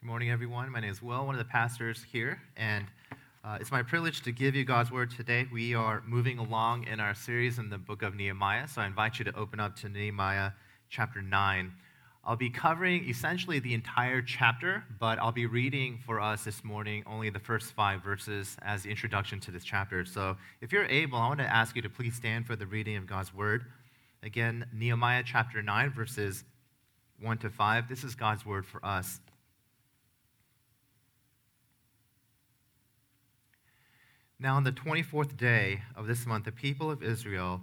Good morning, everyone. My name is Will, one of the pastors here, and uh, it's my privilege to give you God's word today. We are moving along in our series in the book of Nehemiah, so I invite you to open up to Nehemiah chapter 9. I'll be covering essentially the entire chapter, but I'll be reading for us this morning only the first five verses as the introduction to this chapter. So if you're able, I want to ask you to please stand for the reading of God's word. Again, Nehemiah chapter 9, verses 1 to 5. This is God's word for us. Now, on the 24th day of this month, the people of Israel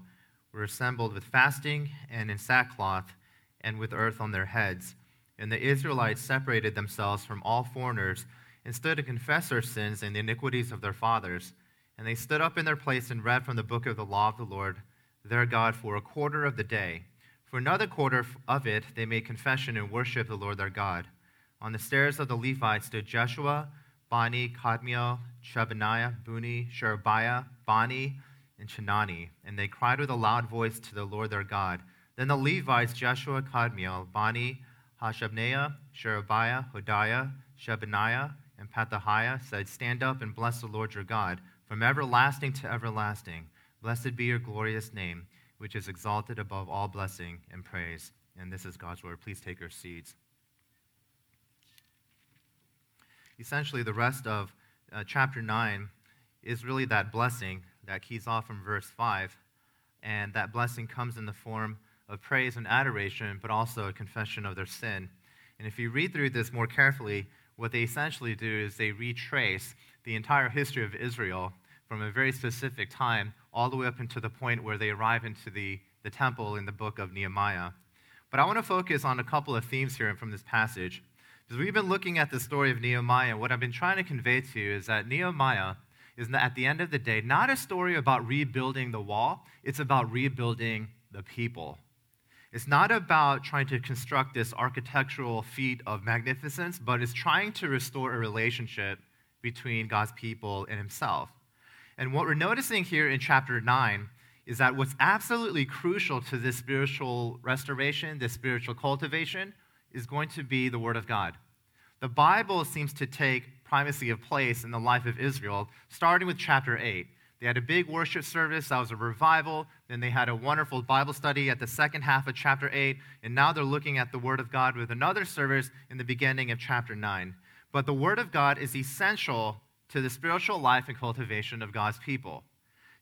were assembled with fasting and in sackcloth and with earth on their heads. And the Israelites separated themselves from all foreigners and stood to confess their sins and the iniquities of their fathers. And they stood up in their place and read from the book of the law of the Lord their God for a quarter of the day. For another quarter of it, they made confession and worshiped the Lord their God. On the stairs of the Levites stood Jeshua, Bani, Kadmiel, Shebaniah, Bunni, Sherebiah, Bani, and Chenani. And they cried with a loud voice to the Lord their God. Then the Levites, Jeshua, Kadmiel, Bani, Hashabneiah, Sherebiah, Hodiah, Shebaniah, and Pethahiah said, Stand up and bless the Lord your God, from everlasting to everlasting. Blessed be your glorious name, which is exalted above all blessing and praise. And this is God's word. Please take your seats. Essentially, the rest of uh, chapter 9 is really that blessing that keys off from verse 5. And that blessing comes in the form of praise and adoration, but also a confession of their sin. And if you read through this more carefully, what they essentially do is they retrace the entire history of Israel from a very specific time all the way up into the point where they arrive into the, the temple in the book of Nehemiah. But I want to focus on a couple of themes here from this passage. Because we've been looking at the story of Nehemiah, what I've been trying to convey to you is that Nehemiah is, at the end of the day, not a story about rebuilding the wall, it's about rebuilding the people. It's not about trying to construct this architectural feat of magnificence, but it's trying to restore a relationship between God's people and Himself. And what we're noticing here in chapter 9 is that what's absolutely crucial to this spiritual restoration, this spiritual cultivation, is going to be the Word of God. The Bible seems to take primacy of place in the life of Israel, starting with chapter 8. They had a big worship service, that was a revival. Then they had a wonderful Bible study at the second half of chapter 8. And now they're looking at the Word of God with another service in the beginning of chapter 9. But the Word of God is essential to the spiritual life and cultivation of God's people.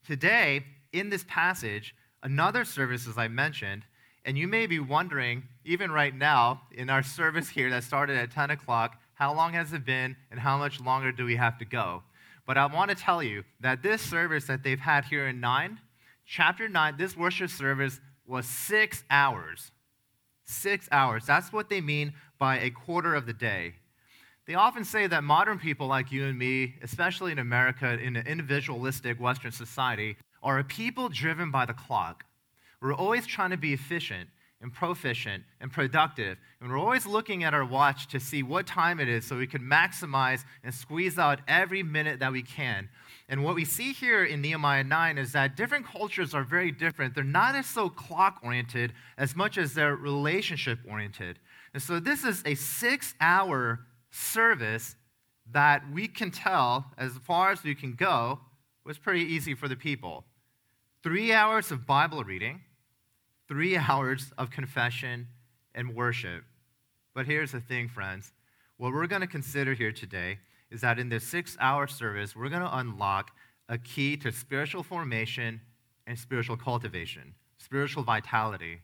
Today, in this passage, another service, as I mentioned, and you may be wondering, even right now, in our service here that started at 10 o'clock, how long has it been and how much longer do we have to go? But I want to tell you that this service that they've had here in 9, chapter 9, this worship service was six hours. Six hours. That's what they mean by a quarter of the day. They often say that modern people like you and me, especially in America, in an individualistic Western society, are a people driven by the clock. We're always trying to be efficient and proficient and productive. And we're always looking at our watch to see what time it is so we can maximize and squeeze out every minute that we can. And what we see here in Nehemiah 9 is that different cultures are very different. They're not as so clock oriented as much as they're relationship oriented. And so this is a six hour service that we can tell, as far as we can go, was pretty easy for the people. Three hours of Bible reading three hours of confession and worship. But here's the thing, friends. What we're going to consider here today is that in this six hour service, we're going to unlock a key to spiritual formation and spiritual cultivation, spiritual vitality.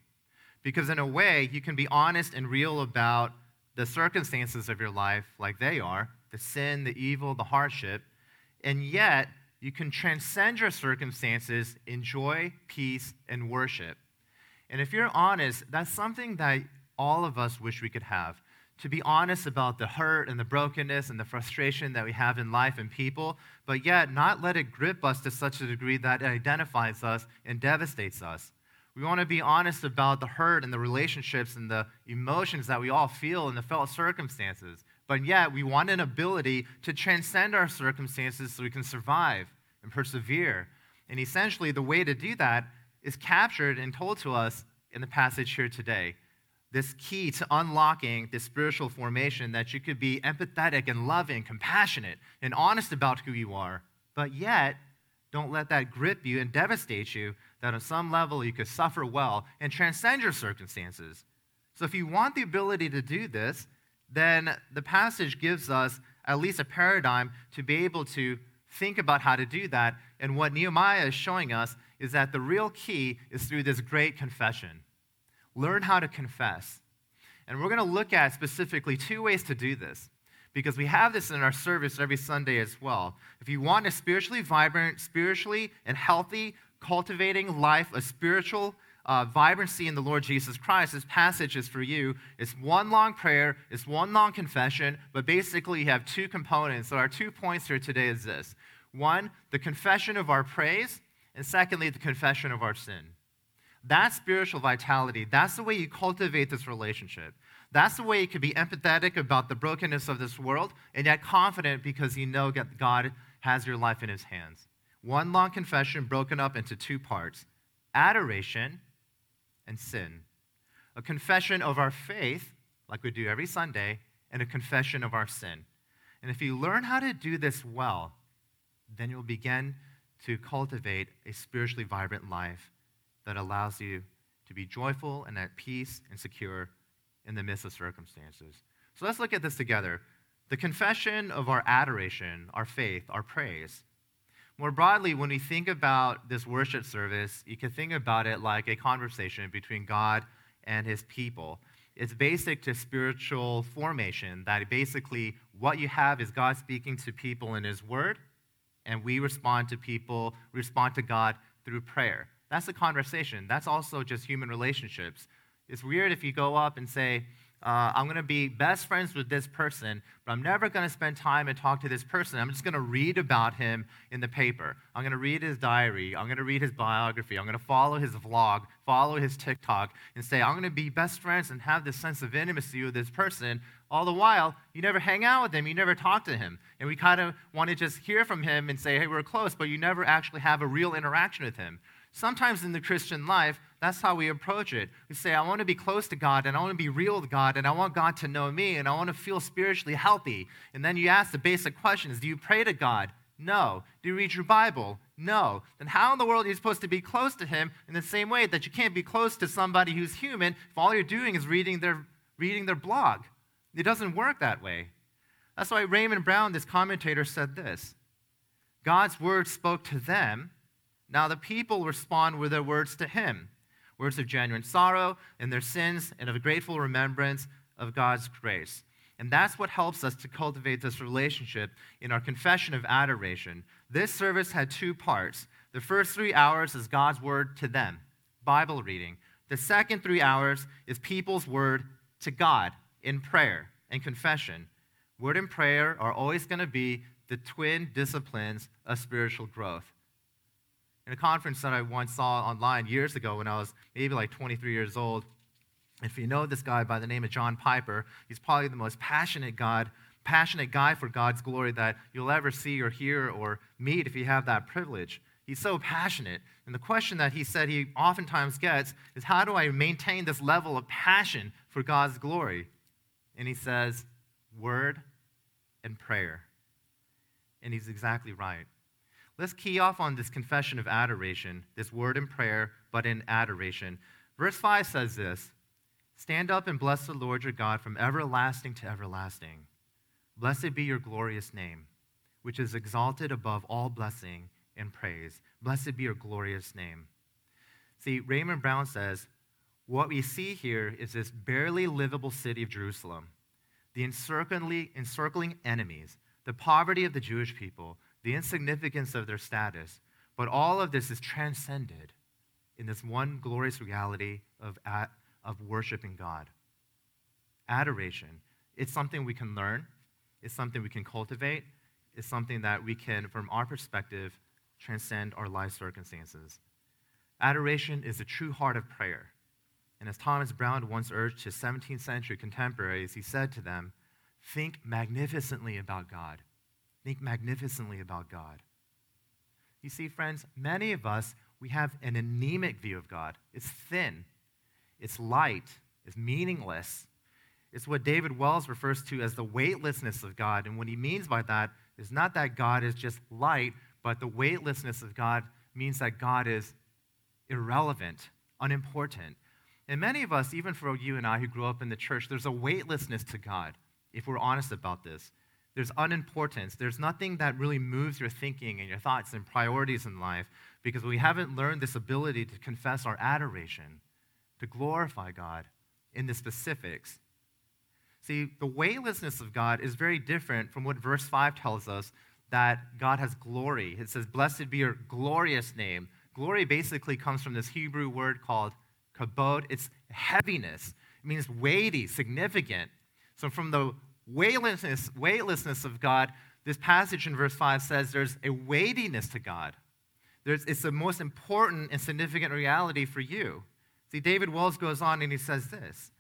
Because in a way, you can be honest and real about the circumstances of your life, like they are the sin, the evil, the hardship, and yet you can transcend your circumstances in joy, peace, and worship. And if you're honest, that's something that all of us wish we could have. To be honest about the hurt and the brokenness and the frustration that we have in life and people, but yet not let it grip us to such a degree that it identifies us and devastates us. We want to be honest about the hurt and the relationships and the emotions that we all feel in the felt circumstances. But yet, we want an ability to transcend our circumstances so we can survive and persevere. And essentially, the way to do that is captured and told to us in the passage here today. this key to unlocking this spiritual formation that you could be empathetic and loving, compassionate, and honest about who you are, but yet don't let that grip you and devastate you, that on some level you could suffer well and transcend your circumstances. So, if you want the ability to do this, then the passage gives us at least a paradigm to be able to think about how to do that. And what Nehemiah is showing us is that the real key is through this great confession. Learn how to confess. And we're going to look at specifically two ways to do this because we have this in our service every Sunday as well. If you want a spiritually vibrant, spiritually and healthy, cultivating life, a spiritual uh, vibrancy in the Lord Jesus Christ, this passage is for you. It's one long prayer, it's one long confession, but basically you have two components. So our two points here today is this one, the confession of our praise, and secondly, the confession of our sin. That's spiritual vitality. That's the way you cultivate this relationship. That's the way you can be empathetic about the brokenness of this world and yet confident because you know that God has your life in his hands. One long confession broken up into two parts adoration and sin. A confession of our faith, like we do every Sunday, and a confession of our sin. And if you learn how to do this well, then you'll begin to cultivate a spiritually vibrant life that allows you to be joyful and at peace and secure in the midst of circumstances. So let's look at this together. The confession of our adoration, our faith, our praise. More broadly, when we think about this worship service, you can think about it like a conversation between God and his people. It's basic to spiritual formation that basically what you have is God speaking to people in his word, and we respond to people, respond to God through prayer. That's a conversation. That's also just human relationships. It's weird if you go up and say, uh, I'm going to be best friends with this person, but I'm never going to spend time and talk to this person. I'm just going to read about him in the paper. I'm going to read his diary. I'm going to read his biography. I'm going to follow his vlog, follow his TikTok, and say, I'm going to be best friends and have this sense of intimacy with this person. All the while, you never hang out with him, you never talk to him. And we kind of want to just hear from him and say, hey, we're close, but you never actually have a real interaction with him. Sometimes in the Christian life, that's how we approach it. We say, I want to be close to God and I want to be real with God and I want God to know me and I want to feel spiritually healthy. And then you ask the basic questions Do you pray to God? No. Do you read your Bible? No. Then how in the world are you supposed to be close to Him in the same way that you can't be close to somebody who's human if all you're doing is reading their, reading their blog? It doesn't work that way. That's why Raymond Brown, this commentator, said this God's word spoke to them. Now the people respond with their words to Him words of genuine sorrow and their sins and of a grateful remembrance of God's grace. And that's what helps us to cultivate this relationship in our confession of adoration. This service had two parts. The first three hours is God's word to them, Bible reading. The second three hours is people's word to God in prayer and confession. Word and prayer are always going to be the twin disciplines of spiritual growth in a conference that I once saw online years ago when I was maybe like 23 years old. If you know this guy by the name of John Piper, he's probably the most passionate God, passionate guy for God's glory that you'll ever see or hear or meet if you have that privilege. He's so passionate. And the question that he said he oftentimes gets is how do I maintain this level of passion for God's glory? And he says, word and prayer. And he's exactly right. Let's key off on this confession of adoration, this word in prayer, but in adoration. Verse 5 says this Stand up and bless the Lord your God from everlasting to everlasting. Blessed be your glorious name, which is exalted above all blessing and praise. Blessed be your glorious name. See, Raymond Brown says, what we see here is this barely livable city of Jerusalem, the encircling, enemies, the poverty of the Jewish people, the insignificance of their status, but all of this is transcended in this one glorious reality of, of worshiping God. Adoration. It's something we can learn, it's something we can cultivate, it's something that we can, from our perspective, transcend our life circumstances. Adoration is the true heart of prayer. And as Thomas Browne once urged his 17th century contemporaries, he said to them, Think magnificently about God think magnificently about God. You see, friends, many of us, we have an anemic view of God. It's thin, it's light, it's meaningless. It's what David Wells refers to as the weightlessness of God. And what he means by that is not that God is just light, but the weightlessness of God means that God is irrelevant, unimportant. And many of us, even for you and I who grew up in the church, there's a weightlessness to God, if we're honest about this. There's unimportance. There's nothing that really moves your thinking and your thoughts and priorities in life because we haven't learned this ability to confess our adoration, to glorify God in the specifics. See, the weightlessness of God is very different from what verse 5 tells us that God has glory. It says, Blessed be your glorious name. Glory basically comes from this Hebrew word called kabod. It's heaviness, it means weighty, significant. So, from the weightlessness, weightlessness of God, this passage in verse 5 says there's a weightiness to God. There's, it's the most important and significant reality for you. See, David Wells goes on and he says this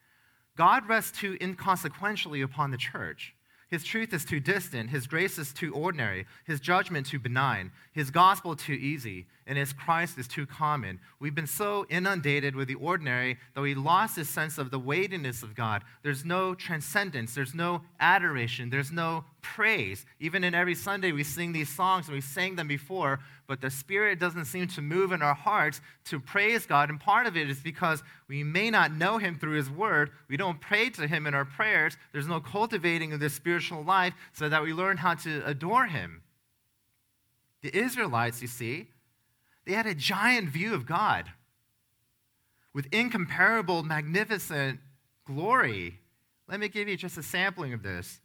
God rests too inconsequentially upon the church. His truth is too distant, his grace is too ordinary, his judgment too benign, his gospel too easy, and his Christ is too common. We've been so inundated with the ordinary that we lost this sense of the weightiness of God. There's no transcendence, there's no adoration, there's no praise. Even in every Sunday, we sing these songs and we sang them before, but the Spirit doesn't seem to move in our hearts to praise God. And part of it is because we may not know Him through His Word. We don't pray to Him in our prayers. There's no cultivating of this spiritual life so that we learn how to adore Him. The Israelites, you see, they had a giant view of God with incomparable, magnificent glory. Let me give you just a sampling of this.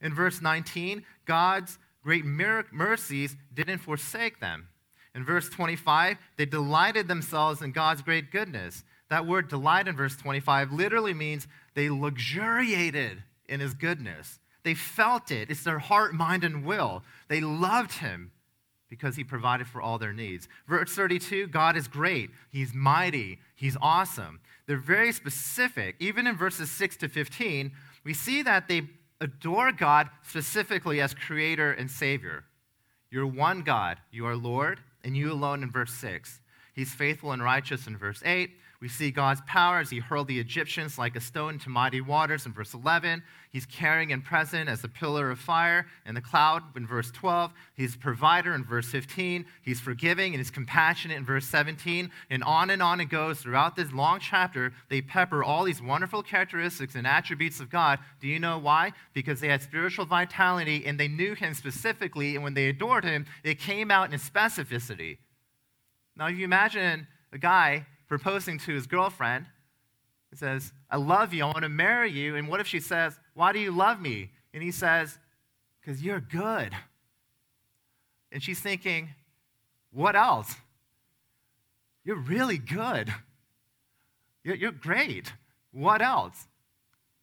In verse 19, God's great mercies didn't forsake them. In verse 25, they delighted themselves in God's great goodness. That word delight in verse 25 literally means they luxuriated in his goodness. They felt it. It's their heart, mind, and will. They loved him because he provided for all their needs. Verse 32 God is great. He's mighty. He's awesome. They're very specific. Even in verses 6 to 15, we see that they adore God specifically as creator and savior. You're one God, you are Lord, and you alone in verse 6. He's faithful and righteous in verse 8. We see God's power as he hurled the Egyptians like a stone to mighty waters in verse 11. He's caring and present as a pillar of fire and the cloud in verse 12. He's provider in verse 15. He's forgiving and he's compassionate in verse 17. And on and on it goes throughout this long chapter. They pepper all these wonderful characteristics and attributes of God. Do you know why? Because they had spiritual vitality and they knew him specifically. And when they adored him, it came out in specificity. Now, if you imagine a guy proposing to his girlfriend. He says, I love you. I want to marry you. And what if she says, Why do you love me? And he says, Because you're good. And she's thinking, What else? You're really good. You're, you're great. What else?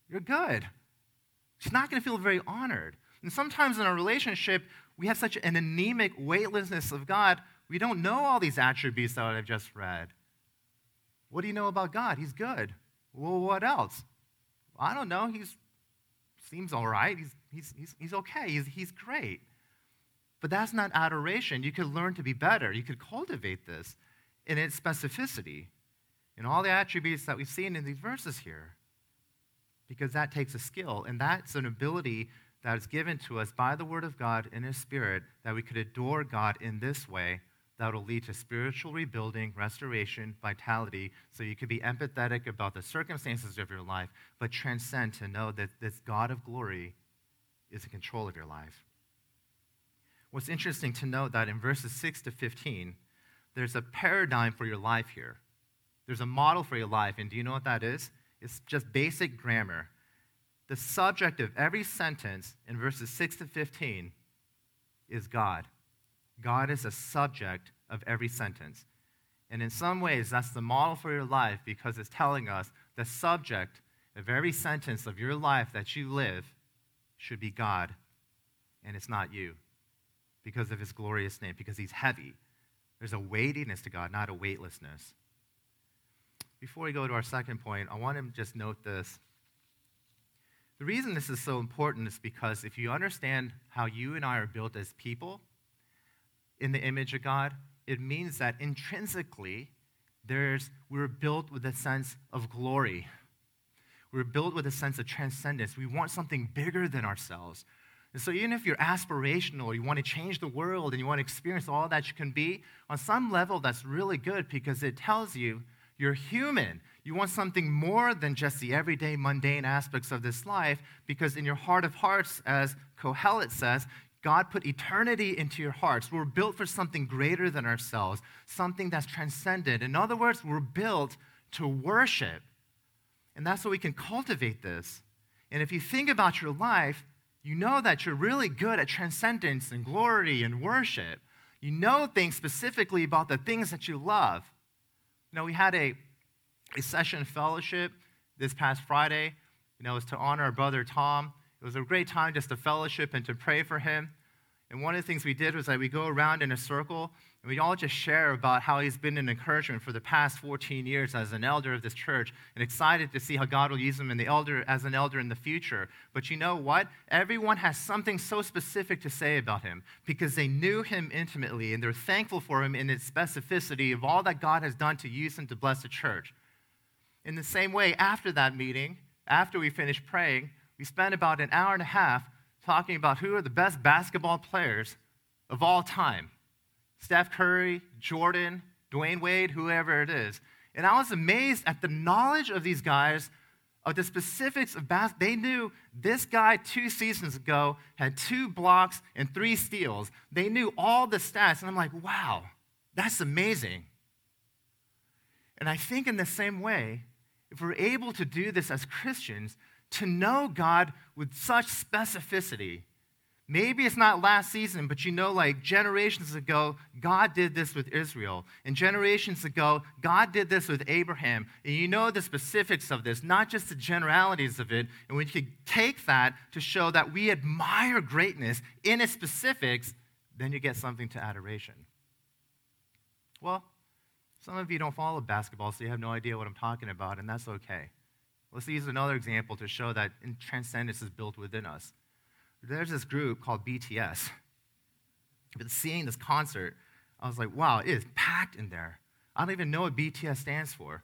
You're good. She's not going to feel very honored. And sometimes in a relationship, we have such an anemic weightlessness of God, we don't know all these attributes that I've just read. What do you know about God? He's good. Well, what else? I don't know. He seems all right. He's, he's, he's, he's okay. He's, he's great. But that's not adoration. You could learn to be better. You could cultivate this in its specificity, in all the attributes that we've seen in these verses here. Because that takes a skill, and that's an ability that is given to us by the Word of God in His Spirit that we could adore God in this way that will lead to spiritual rebuilding, restoration, vitality, so you can be empathetic about the circumstances of your life, but transcend to know that this God of glory is in control of your life. What's interesting to note that in verses 6 to 15, there's a paradigm for your life here. There's a model for your life, and do you know what that is? It's just basic grammar. The subject of every sentence in verses 6 to 15 is God. God is the subject of every sentence. And in some ways, that's the model for your life because it's telling us the subject of every sentence of your life that you live should be God, and it's not you because of his glorious name, because he's heavy. There's a weightiness to God, not a weightlessness. Before we go to our second point, I want to just note this. The reason this is so important is because if you understand how you and I are built as people, in the image of God, it means that intrinsically, there's, we're built with a sense of glory. We're built with a sense of transcendence. We want something bigger than ourselves. And so, even if you're aspirational, you want to change the world and you want to experience all that you can be, on some level, that's really good because it tells you you're human. You want something more than just the everyday mundane aspects of this life because, in your heart of hearts, as Kohelet says, God put eternity into your hearts. We're built for something greater than ourselves, something that's transcendent. In other words, we're built to worship. And that's so we can cultivate this. And if you think about your life, you know that you're really good at transcendence and glory and worship. You know things specifically about the things that you love. You know, we had a, a session fellowship this past Friday. You know, it was to honor our brother Tom. It was a great time just to fellowship and to pray for him. And one of the things we did was that we go around in a circle and we all just share about how he's been an encouragement for the past 14 years as an elder of this church and excited to see how God will use him in the elder, as an elder in the future. But you know what? Everyone has something so specific to say about him because they knew him intimately and they're thankful for him in its specificity of all that God has done to use him to bless the church. In the same way, after that meeting, after we finished praying, we spent about an hour and a half talking about who are the best basketball players of all time Steph Curry, Jordan, Dwyane Wade, whoever it is. And I was amazed at the knowledge of these guys of the specifics of basketball. They knew this guy two seasons ago had two blocks and three steals. They knew all the stats. And I'm like, wow, that's amazing. And I think in the same way, if we're able to do this as Christians, to know God with such specificity, Maybe it's not last season, but you know, like generations ago, God did this with Israel. And generations ago, God did this with Abraham. And you know the specifics of this, not just the generalities of it. And we could take that to show that we admire greatness in its specifics, then you get something to adoration. Well, some of you don't follow basketball, so you have no idea what I'm talking about, and that's okay. Let's use another example to show that transcendence is built within us there's this group called BTS. But seeing this concert, I was like, wow, it is packed in there. I don't even know what BTS stands for.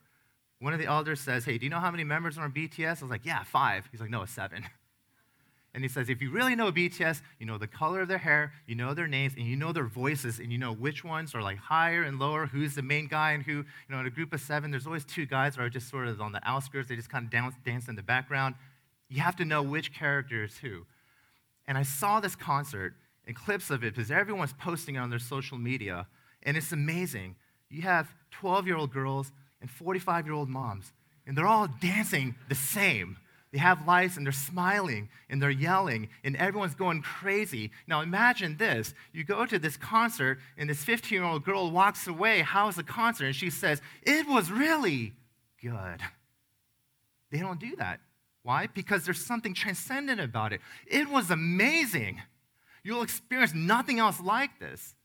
One of the elders says, hey, do you know how many members are on BTS? I was like, yeah, five. He's like, no, it's seven. And he says, if you really know BTS, you know the color of their hair, you know their names, and you know their voices, and you know which ones are like higher and lower, who's the main guy, and who, you know, in a group of seven, there's always two guys who are just sort of on the outskirts. They just kind of dance, dance in the background. You have to know which character is who. And I saw this concert and clips of it because everyone's posting it on their social media. And it's amazing. You have 12 year old girls and 45 year old moms, and they're all dancing the same. They have lights and they're smiling and they're yelling and everyone's going crazy. Now imagine this. You go to this concert and this 15 year old girl walks away. How's the concert? And she says, It was really good. They don't do that. Why? Because there's something transcendent about it. It was amazing. You'll experience nothing else like this.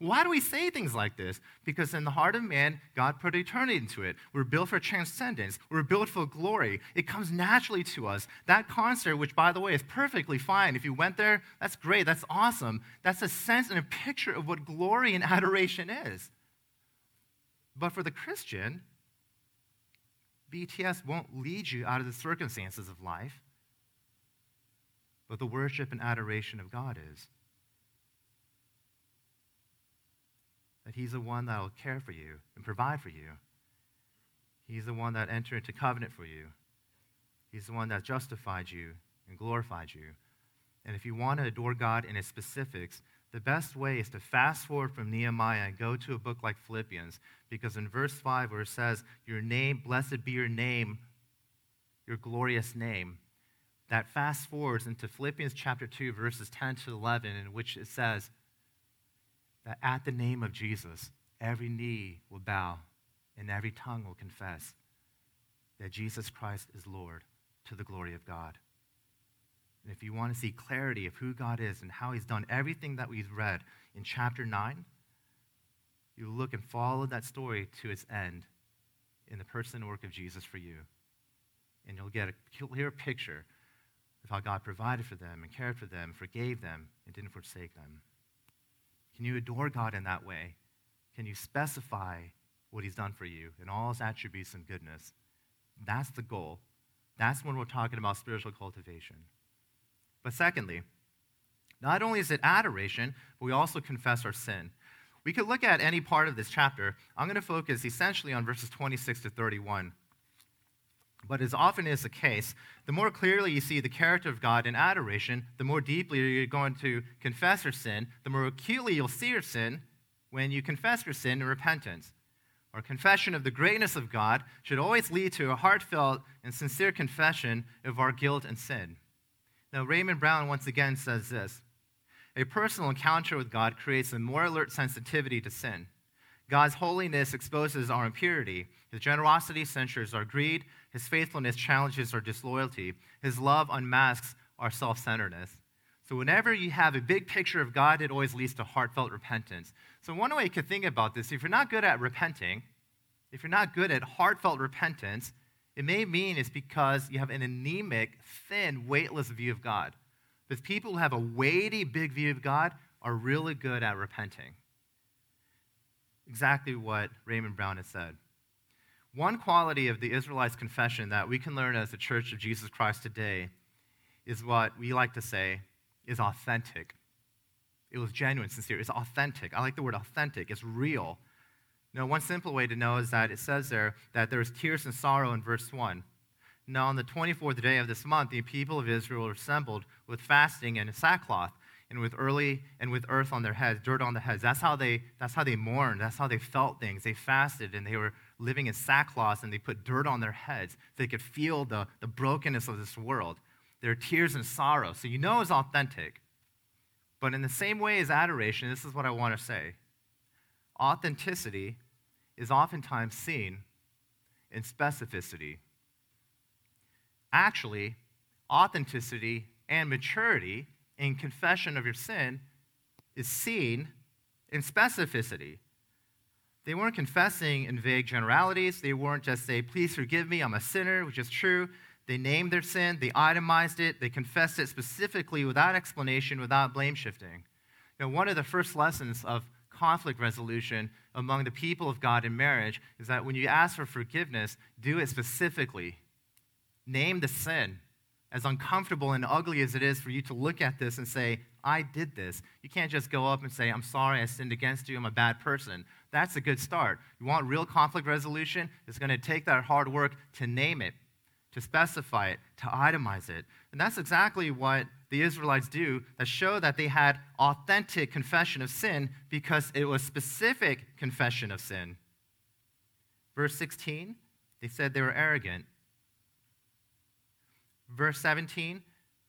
Why do we say things like this? Because in the heart of man, God put eternity into it. We're built for transcendence. We're built for glory. It comes naturally to us. That concert, which by the way is perfectly fine. If you went there, that's great. That's awesome. That's a sense and a picture of what glory and adoration is. But for the Christian, BTS won't lead you out of the circumstances of life, but the worship and adoration of God is. That He's the one that will care for you and provide for you. He's the one that entered into covenant for you. He's the one that justified you and glorified you. And if you want to adore God in His specifics, the best way is to fast forward from Nehemiah and go to a book like Philippians, because in verse 5, where it says, Your name, blessed be your name, your glorious name, that fast forwards into Philippians chapter 2, verses 10 to 11, in which it says that at the name of Jesus, every knee will bow and every tongue will confess that Jesus Christ is Lord to the glory of God. And if you want to see clarity of who God is and how He's done everything that we've read in chapter 9, you look and follow that story to its end in the person and work of Jesus for you. And you'll get a clear picture of how God provided for them and cared for them, forgave them, and didn't forsake them. Can you adore God in that way? Can you specify what He's done for you and all His attributes and goodness? That's the goal That's when we're talking about spiritual cultivation. But secondly, not only is it adoration, but we also confess our sin. We could look at any part of this chapter. I'm going to focus essentially on verses 26 to 31. But as often is the case, the more clearly you see the character of God in adoration, the more deeply you're going to confess your sin, the more acutely you'll see your sin when you confess your sin in repentance. Our confession of the greatness of God should always lead to a heartfelt and sincere confession of our guilt and sin. Now, Raymond Brown once again says this A personal encounter with God creates a more alert sensitivity to sin. God's holiness exposes our impurity. His generosity censures our greed. His faithfulness challenges our disloyalty. His love unmasks our self centeredness. So, whenever you have a big picture of God, it always leads to heartfelt repentance. So, one way you could think about this if you're not good at repenting, if you're not good at heartfelt repentance, it may mean it's because you have an anemic, thin, weightless view of God. But people who have a weighty, big view of God are really good at repenting. Exactly what Raymond Brown has said. One quality of the Israelites' confession that we can learn as the Church of Jesus Christ today is what we like to say is authentic. It was genuine, sincere. It's authentic. I like the word authentic. It's real. Now, one simple way to know is that it says there that there was tears and sorrow in verse 1. Now, on the 24th day of this month, the people of Israel were assembled with fasting and sackcloth, and with early and with earth on their heads, dirt on their heads. That's how they that's how they mourned. That's how they felt things. They fasted and they were living in sackcloth and they put dirt on their heads so they could feel the, the brokenness of this world their tears and sorrow. So you know it's authentic. But in the same way as adoration, this is what I want to say authenticity is oftentimes seen in specificity. Actually, authenticity and maturity in confession of your sin is seen in specificity. They weren't confessing in vague generalities. They weren't just saying, please forgive me, I'm a sinner, which is true. They named their sin, they itemized it, they confessed it specifically without explanation, without blame shifting. Know, one of the first lessons of conflict resolution among the people of God in marriage is that when you ask for forgiveness, do it specifically. Name the sin. As uncomfortable and ugly as it is for you to look at this and say, I did this. You can't just go up and say, I'm sorry, I sinned against you, I'm a bad person. That's a good start. You want real conflict resolution? It's going to take that hard work to name it, to specify it, to itemize it. And that's exactly what the Israelites do that show that they had authentic confession of sin because it was specific confession of sin. Verse 16, they said they were arrogant. Verse 17,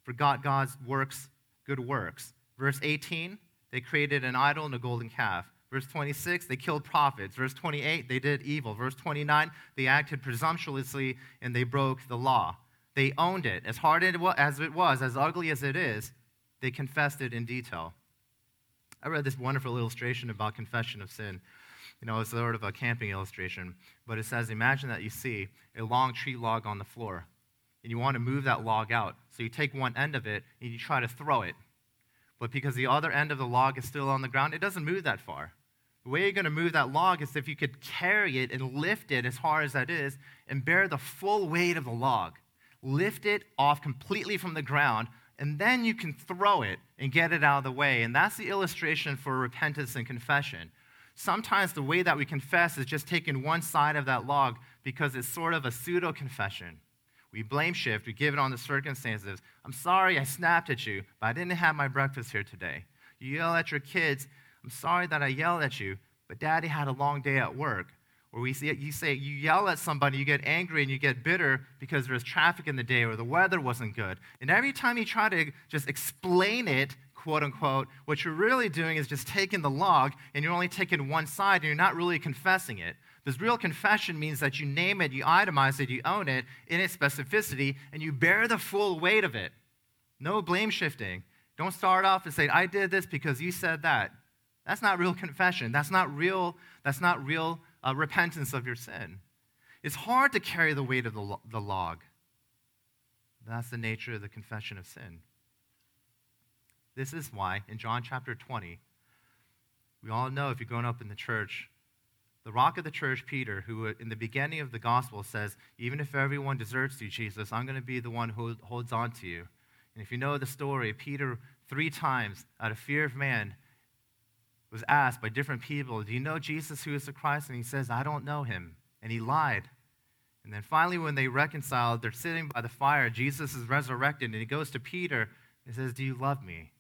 forgot God's works, good works. Verse 18, they created an idol and a golden calf. Verse 26, they killed prophets. Verse 28, they did evil. Verse 29, they acted presumptuously and they broke the law. They owned it. As hard as it was, as ugly as it is, they confessed it in detail. I read this wonderful illustration about confession of sin. You know, it's sort of a camping illustration, but it says Imagine that you see a long tree log on the floor, and you want to move that log out. So you take one end of it and you try to throw it. But because the other end of the log is still on the ground, it doesn't move that far. The way you're going to move that log is if you could carry it and lift it as hard as that is and bear the full weight of the log. Lift it off completely from the ground, and then you can throw it and get it out of the way. And that's the illustration for repentance and confession. Sometimes the way that we confess is just taking one side of that log because it's sort of a pseudo confession. We blame shift, we give it on the circumstances. I'm sorry I snapped at you, but I didn't have my breakfast here today. You yell at your kids, I'm sorry that I yelled at you, but daddy had a long day at work. Or we see, you say, you yell at somebody, you get angry and you get bitter because there's traffic in the day or the weather wasn't good. And every time you try to just explain it, quote unquote, what you're really doing is just taking the log and you're only taking one side and you're not really confessing it. This real confession means that you name it, you itemize it, you own it in its specificity, and you bear the full weight of it. No blame shifting. Don't start off and say, I did this because you said that. That's not real confession. That's not real, that's not real uh, repentance of your sin. It's hard to carry the weight of the, the log. That's the nature of the confession of sin. This is why in John chapter 20, we all know if you're growing up in the church, the rock of the church, Peter, who uh, in the beginning of the gospel says, Even if everyone deserts you, Jesus, I'm going to be the one who holds on to you. And if you know the story, Peter, three times, out of fear of man, was asked by different people, Do you know Jesus who is the Christ? And he says, I don't know him. And he lied. And then finally, when they reconciled, they're sitting by the fire. Jesus is resurrected, and he goes to Peter and says, Do you love me?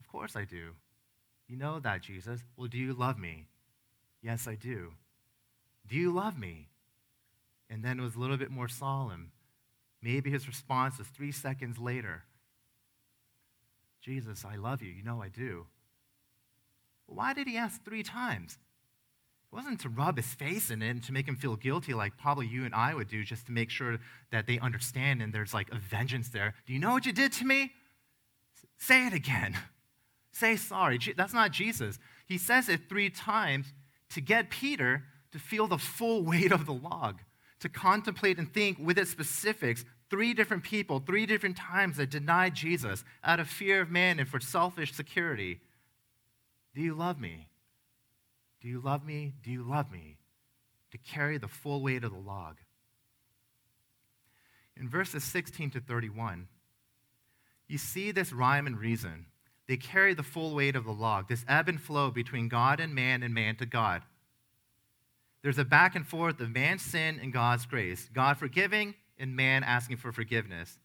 Of course I do. You know that, Jesus. Well, do you love me? Yes, I do. Do you love me? And then it was a little bit more solemn. Maybe his response was three seconds later Jesus, I love you. You know I do. Why did he ask three times? It wasn't to rub his face in it and to make him feel guilty like probably you and I would do just to make sure that they understand and there's like a vengeance there. Do you know what you did to me? Say it again. Say sorry. That's not Jesus. He says it three times to get Peter to feel the full weight of the log, to contemplate and think with its specifics. Three different people, three different times that denied Jesus out of fear of man and for selfish security. Do you love me? Do you love me? Do you love me? To carry the full weight of the log. In verses 16 to 31, you see this rhyme and reason. They carry the full weight of the log, this ebb and flow between God and man and man to God. There's a back and forth of man's sin and God's grace, God forgiving and man asking for forgiveness.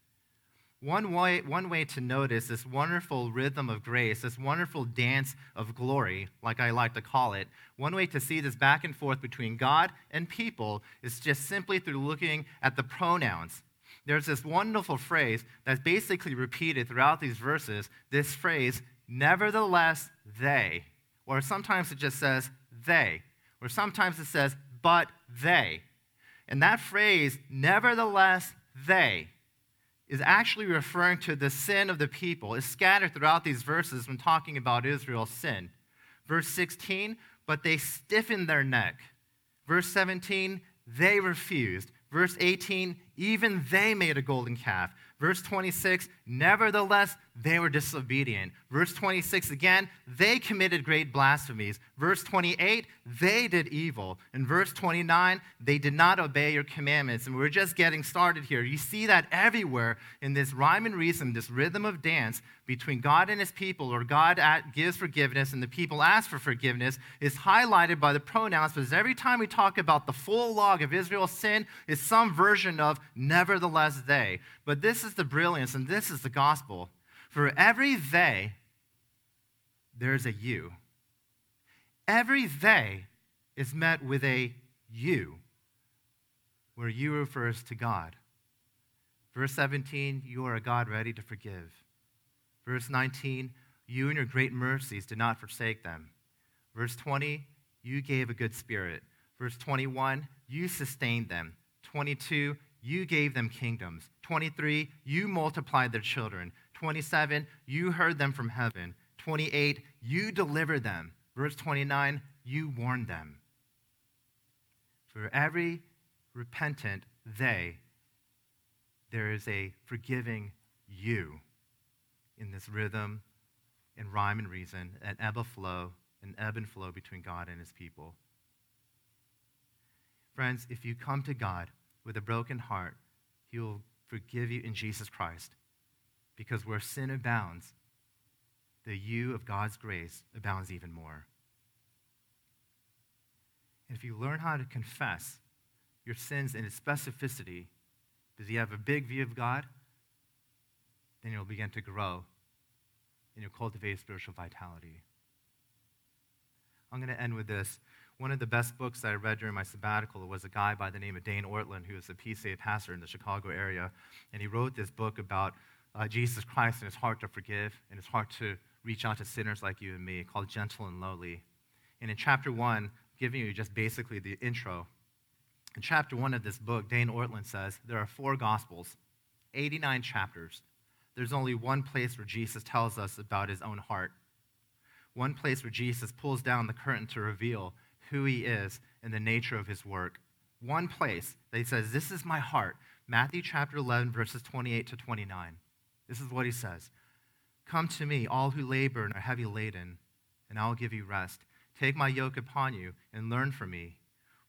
One way, one way to notice this wonderful rhythm of grace, this wonderful dance of glory, like I like to call it, one way to see this back and forth between God and people is just simply through looking at the pronouns. There's this wonderful phrase that's basically repeated throughout these verses this phrase, nevertheless they. Or sometimes it just says they. Or sometimes it says, but they. And that phrase, nevertheless they, is actually referring to the sin of the people. It's scattered throughout these verses when talking about Israel's sin. Verse 16, but they stiffened their neck. Verse 17, they refused. Verse 18, even they made a golden calf. Verse 26, nevertheless, they were disobedient. Verse 26 again, they committed great blasphemies. Verse 28, they did evil. In verse 29, they did not obey your commandments. And we're just getting started here. You see that everywhere in this rhyme and reason, this rhythm of dance between God and his people, or God gives forgiveness and the people ask for forgiveness, is highlighted by the pronouns because every time we talk about the full log of Israel's sin, it's some version of nevertheless they. But this is the brilliance and this is the gospel. For every they, there's a you. Every they is met with a you, where you refers to God. Verse 17, you are a God ready to forgive. Verse 19, you and your great mercies did not forsake them. Verse 20, you gave a good spirit. Verse 21, you sustained them. 22, you gave them kingdoms. 23, you multiplied their children. 27, you heard them from heaven. 28, you delivered them. Verse 29, you warned them. For every repentant they, there is a forgiving you in this rhythm and rhyme and reason, an ebb and flow, an ebb and flow between God and his people. Friends, if you come to God with a broken heart, he will forgive you in Jesus Christ. Because where sin abounds, the you of God's grace abounds even more. And if you learn how to confess your sins in its specificity, does you have a big view of God? Then you'll begin to grow and you'll cultivate spiritual vitality. I'm going to end with this. One of the best books that I read during my sabbatical was a guy by the name of Dane Ortlund, who is a PCA pastor in the Chicago area. And he wrote this book about uh, Jesus Christ and his heart to forgive and his heart to reach out to sinners like you and me, called Gentle and Lowly. And in chapter one, giving you just basically the intro, in chapter one of this book, Dane Ortlund says there are four gospels, 89 chapters. There's only one place where Jesus tells us about his own heart, one place where Jesus pulls down the curtain to reveal who he is and the nature of his work. One place that he says, This is my heart. Matthew chapter 11, verses 28 to 29. This is what he says Come to me, all who labor and are heavy laden, and I will give you rest. Take my yoke upon you and learn from me,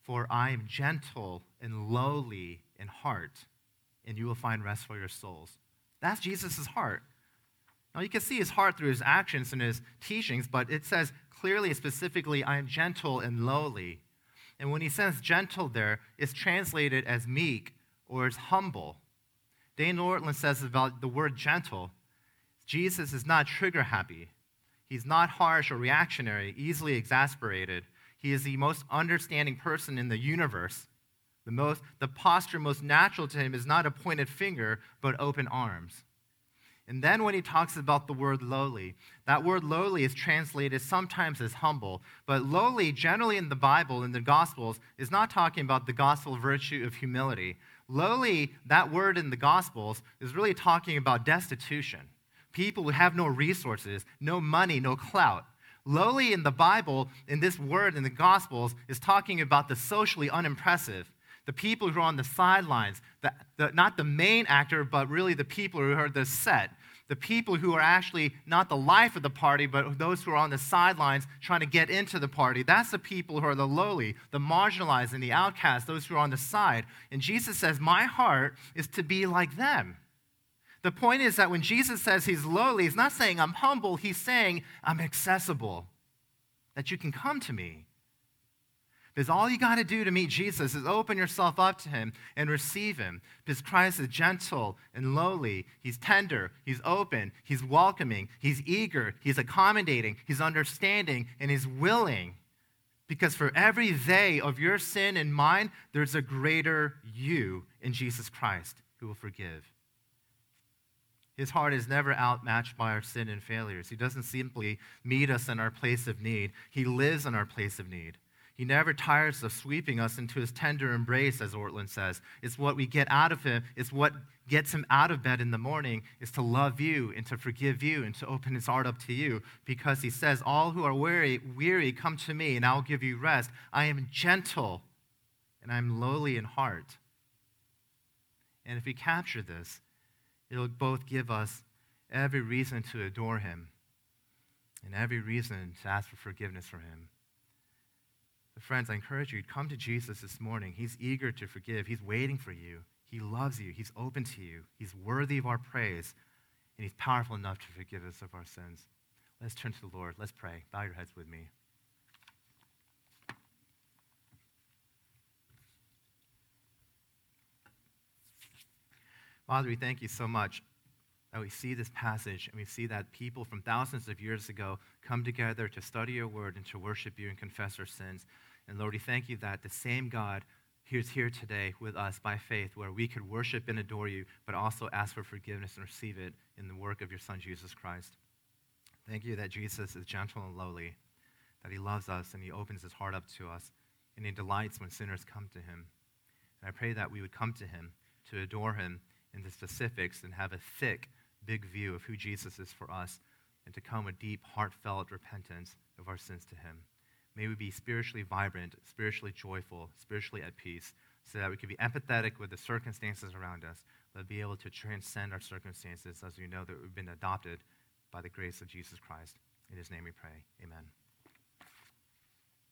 for I am gentle and lowly in heart, and you will find rest for your souls. That's Jesus' heart. Now, you can see his heart through his actions and his teachings, but it says clearly, specifically, I am gentle and lowly. And when he says gentle there, it's translated as meek or as humble. Dane Ortlund says about the word gentle Jesus is not trigger happy. He's not harsh or reactionary, easily exasperated. He is the most understanding person in the universe. The, most, the posture most natural to him is not a pointed finger, but open arms. And then when he talks about the word lowly, that word lowly is translated sometimes as humble, but lowly, generally in the Bible, in the Gospels, is not talking about the gospel virtue of humility. Lowly, that word in the Gospels, is really talking about destitution. People who have no resources, no money, no clout. Lowly in the Bible, in this word in the Gospels, is talking about the socially unimpressive, the people who are on the sidelines, the, the, not the main actor, but really the people who are the set, the people who are actually not the life of the party, but those who are on the sidelines trying to get into the party. That's the people who are the lowly, the marginalized, and the outcast, those who are on the side. And Jesus says, My heart is to be like them. The point is that when Jesus says he's lowly, he's not saying I'm humble, he's saying I'm accessible, that you can come to me. Because all you got to do to meet Jesus is open yourself up to him and receive him. Because Christ is gentle and lowly. He's tender. He's open. He's welcoming. He's eager. He's accommodating. He's understanding. And he's willing. Because for every they of your sin and mine, there's a greater you in Jesus Christ who will forgive. His heart is never outmatched by our sin and failures. He doesn't simply meet us in our place of need, He lives in our place of need. He never tires of sweeping us into his tender embrace, as Ortlund says. It's what we get out of him, it's what gets him out of bed in the morning, is to love you and to forgive you and to open his heart up to you. Because he says, All who are weary, weary, come to me, and I will give you rest. I am gentle and I'm lowly in heart. And if we capture this, it'll both give us every reason to adore him and every reason to ask for forgiveness from him. Friends, I encourage you, to come to Jesus this morning. He's eager to forgive. He's waiting for you. He loves you. He's open to you. He's worthy of our praise, and He's powerful enough to forgive us of our sins. Let's turn to the Lord. Let's pray. Bow your heads with me. Father, we thank you so much that we see this passage and we see that people from thousands of years ago come together to study your word and to worship you and confess our sins. And Lord, we thank you that the same God is here today with us by faith, where we could worship and adore you, but also ask for forgiveness and receive it in the work of your Son, Jesus Christ. Thank you that Jesus is gentle and lowly, that he loves us and he opens his heart up to us, and he delights when sinners come to him. And I pray that we would come to him to adore him in the specifics and have a thick, big view of who Jesus is for us, and to come with deep, heartfelt repentance of our sins to him. May we be spiritually vibrant, spiritually joyful, spiritually at peace, so that we can be empathetic with the circumstances around us, but be able to transcend our circumstances as we know that we've been adopted by the grace of Jesus Christ. In his name we pray. Amen.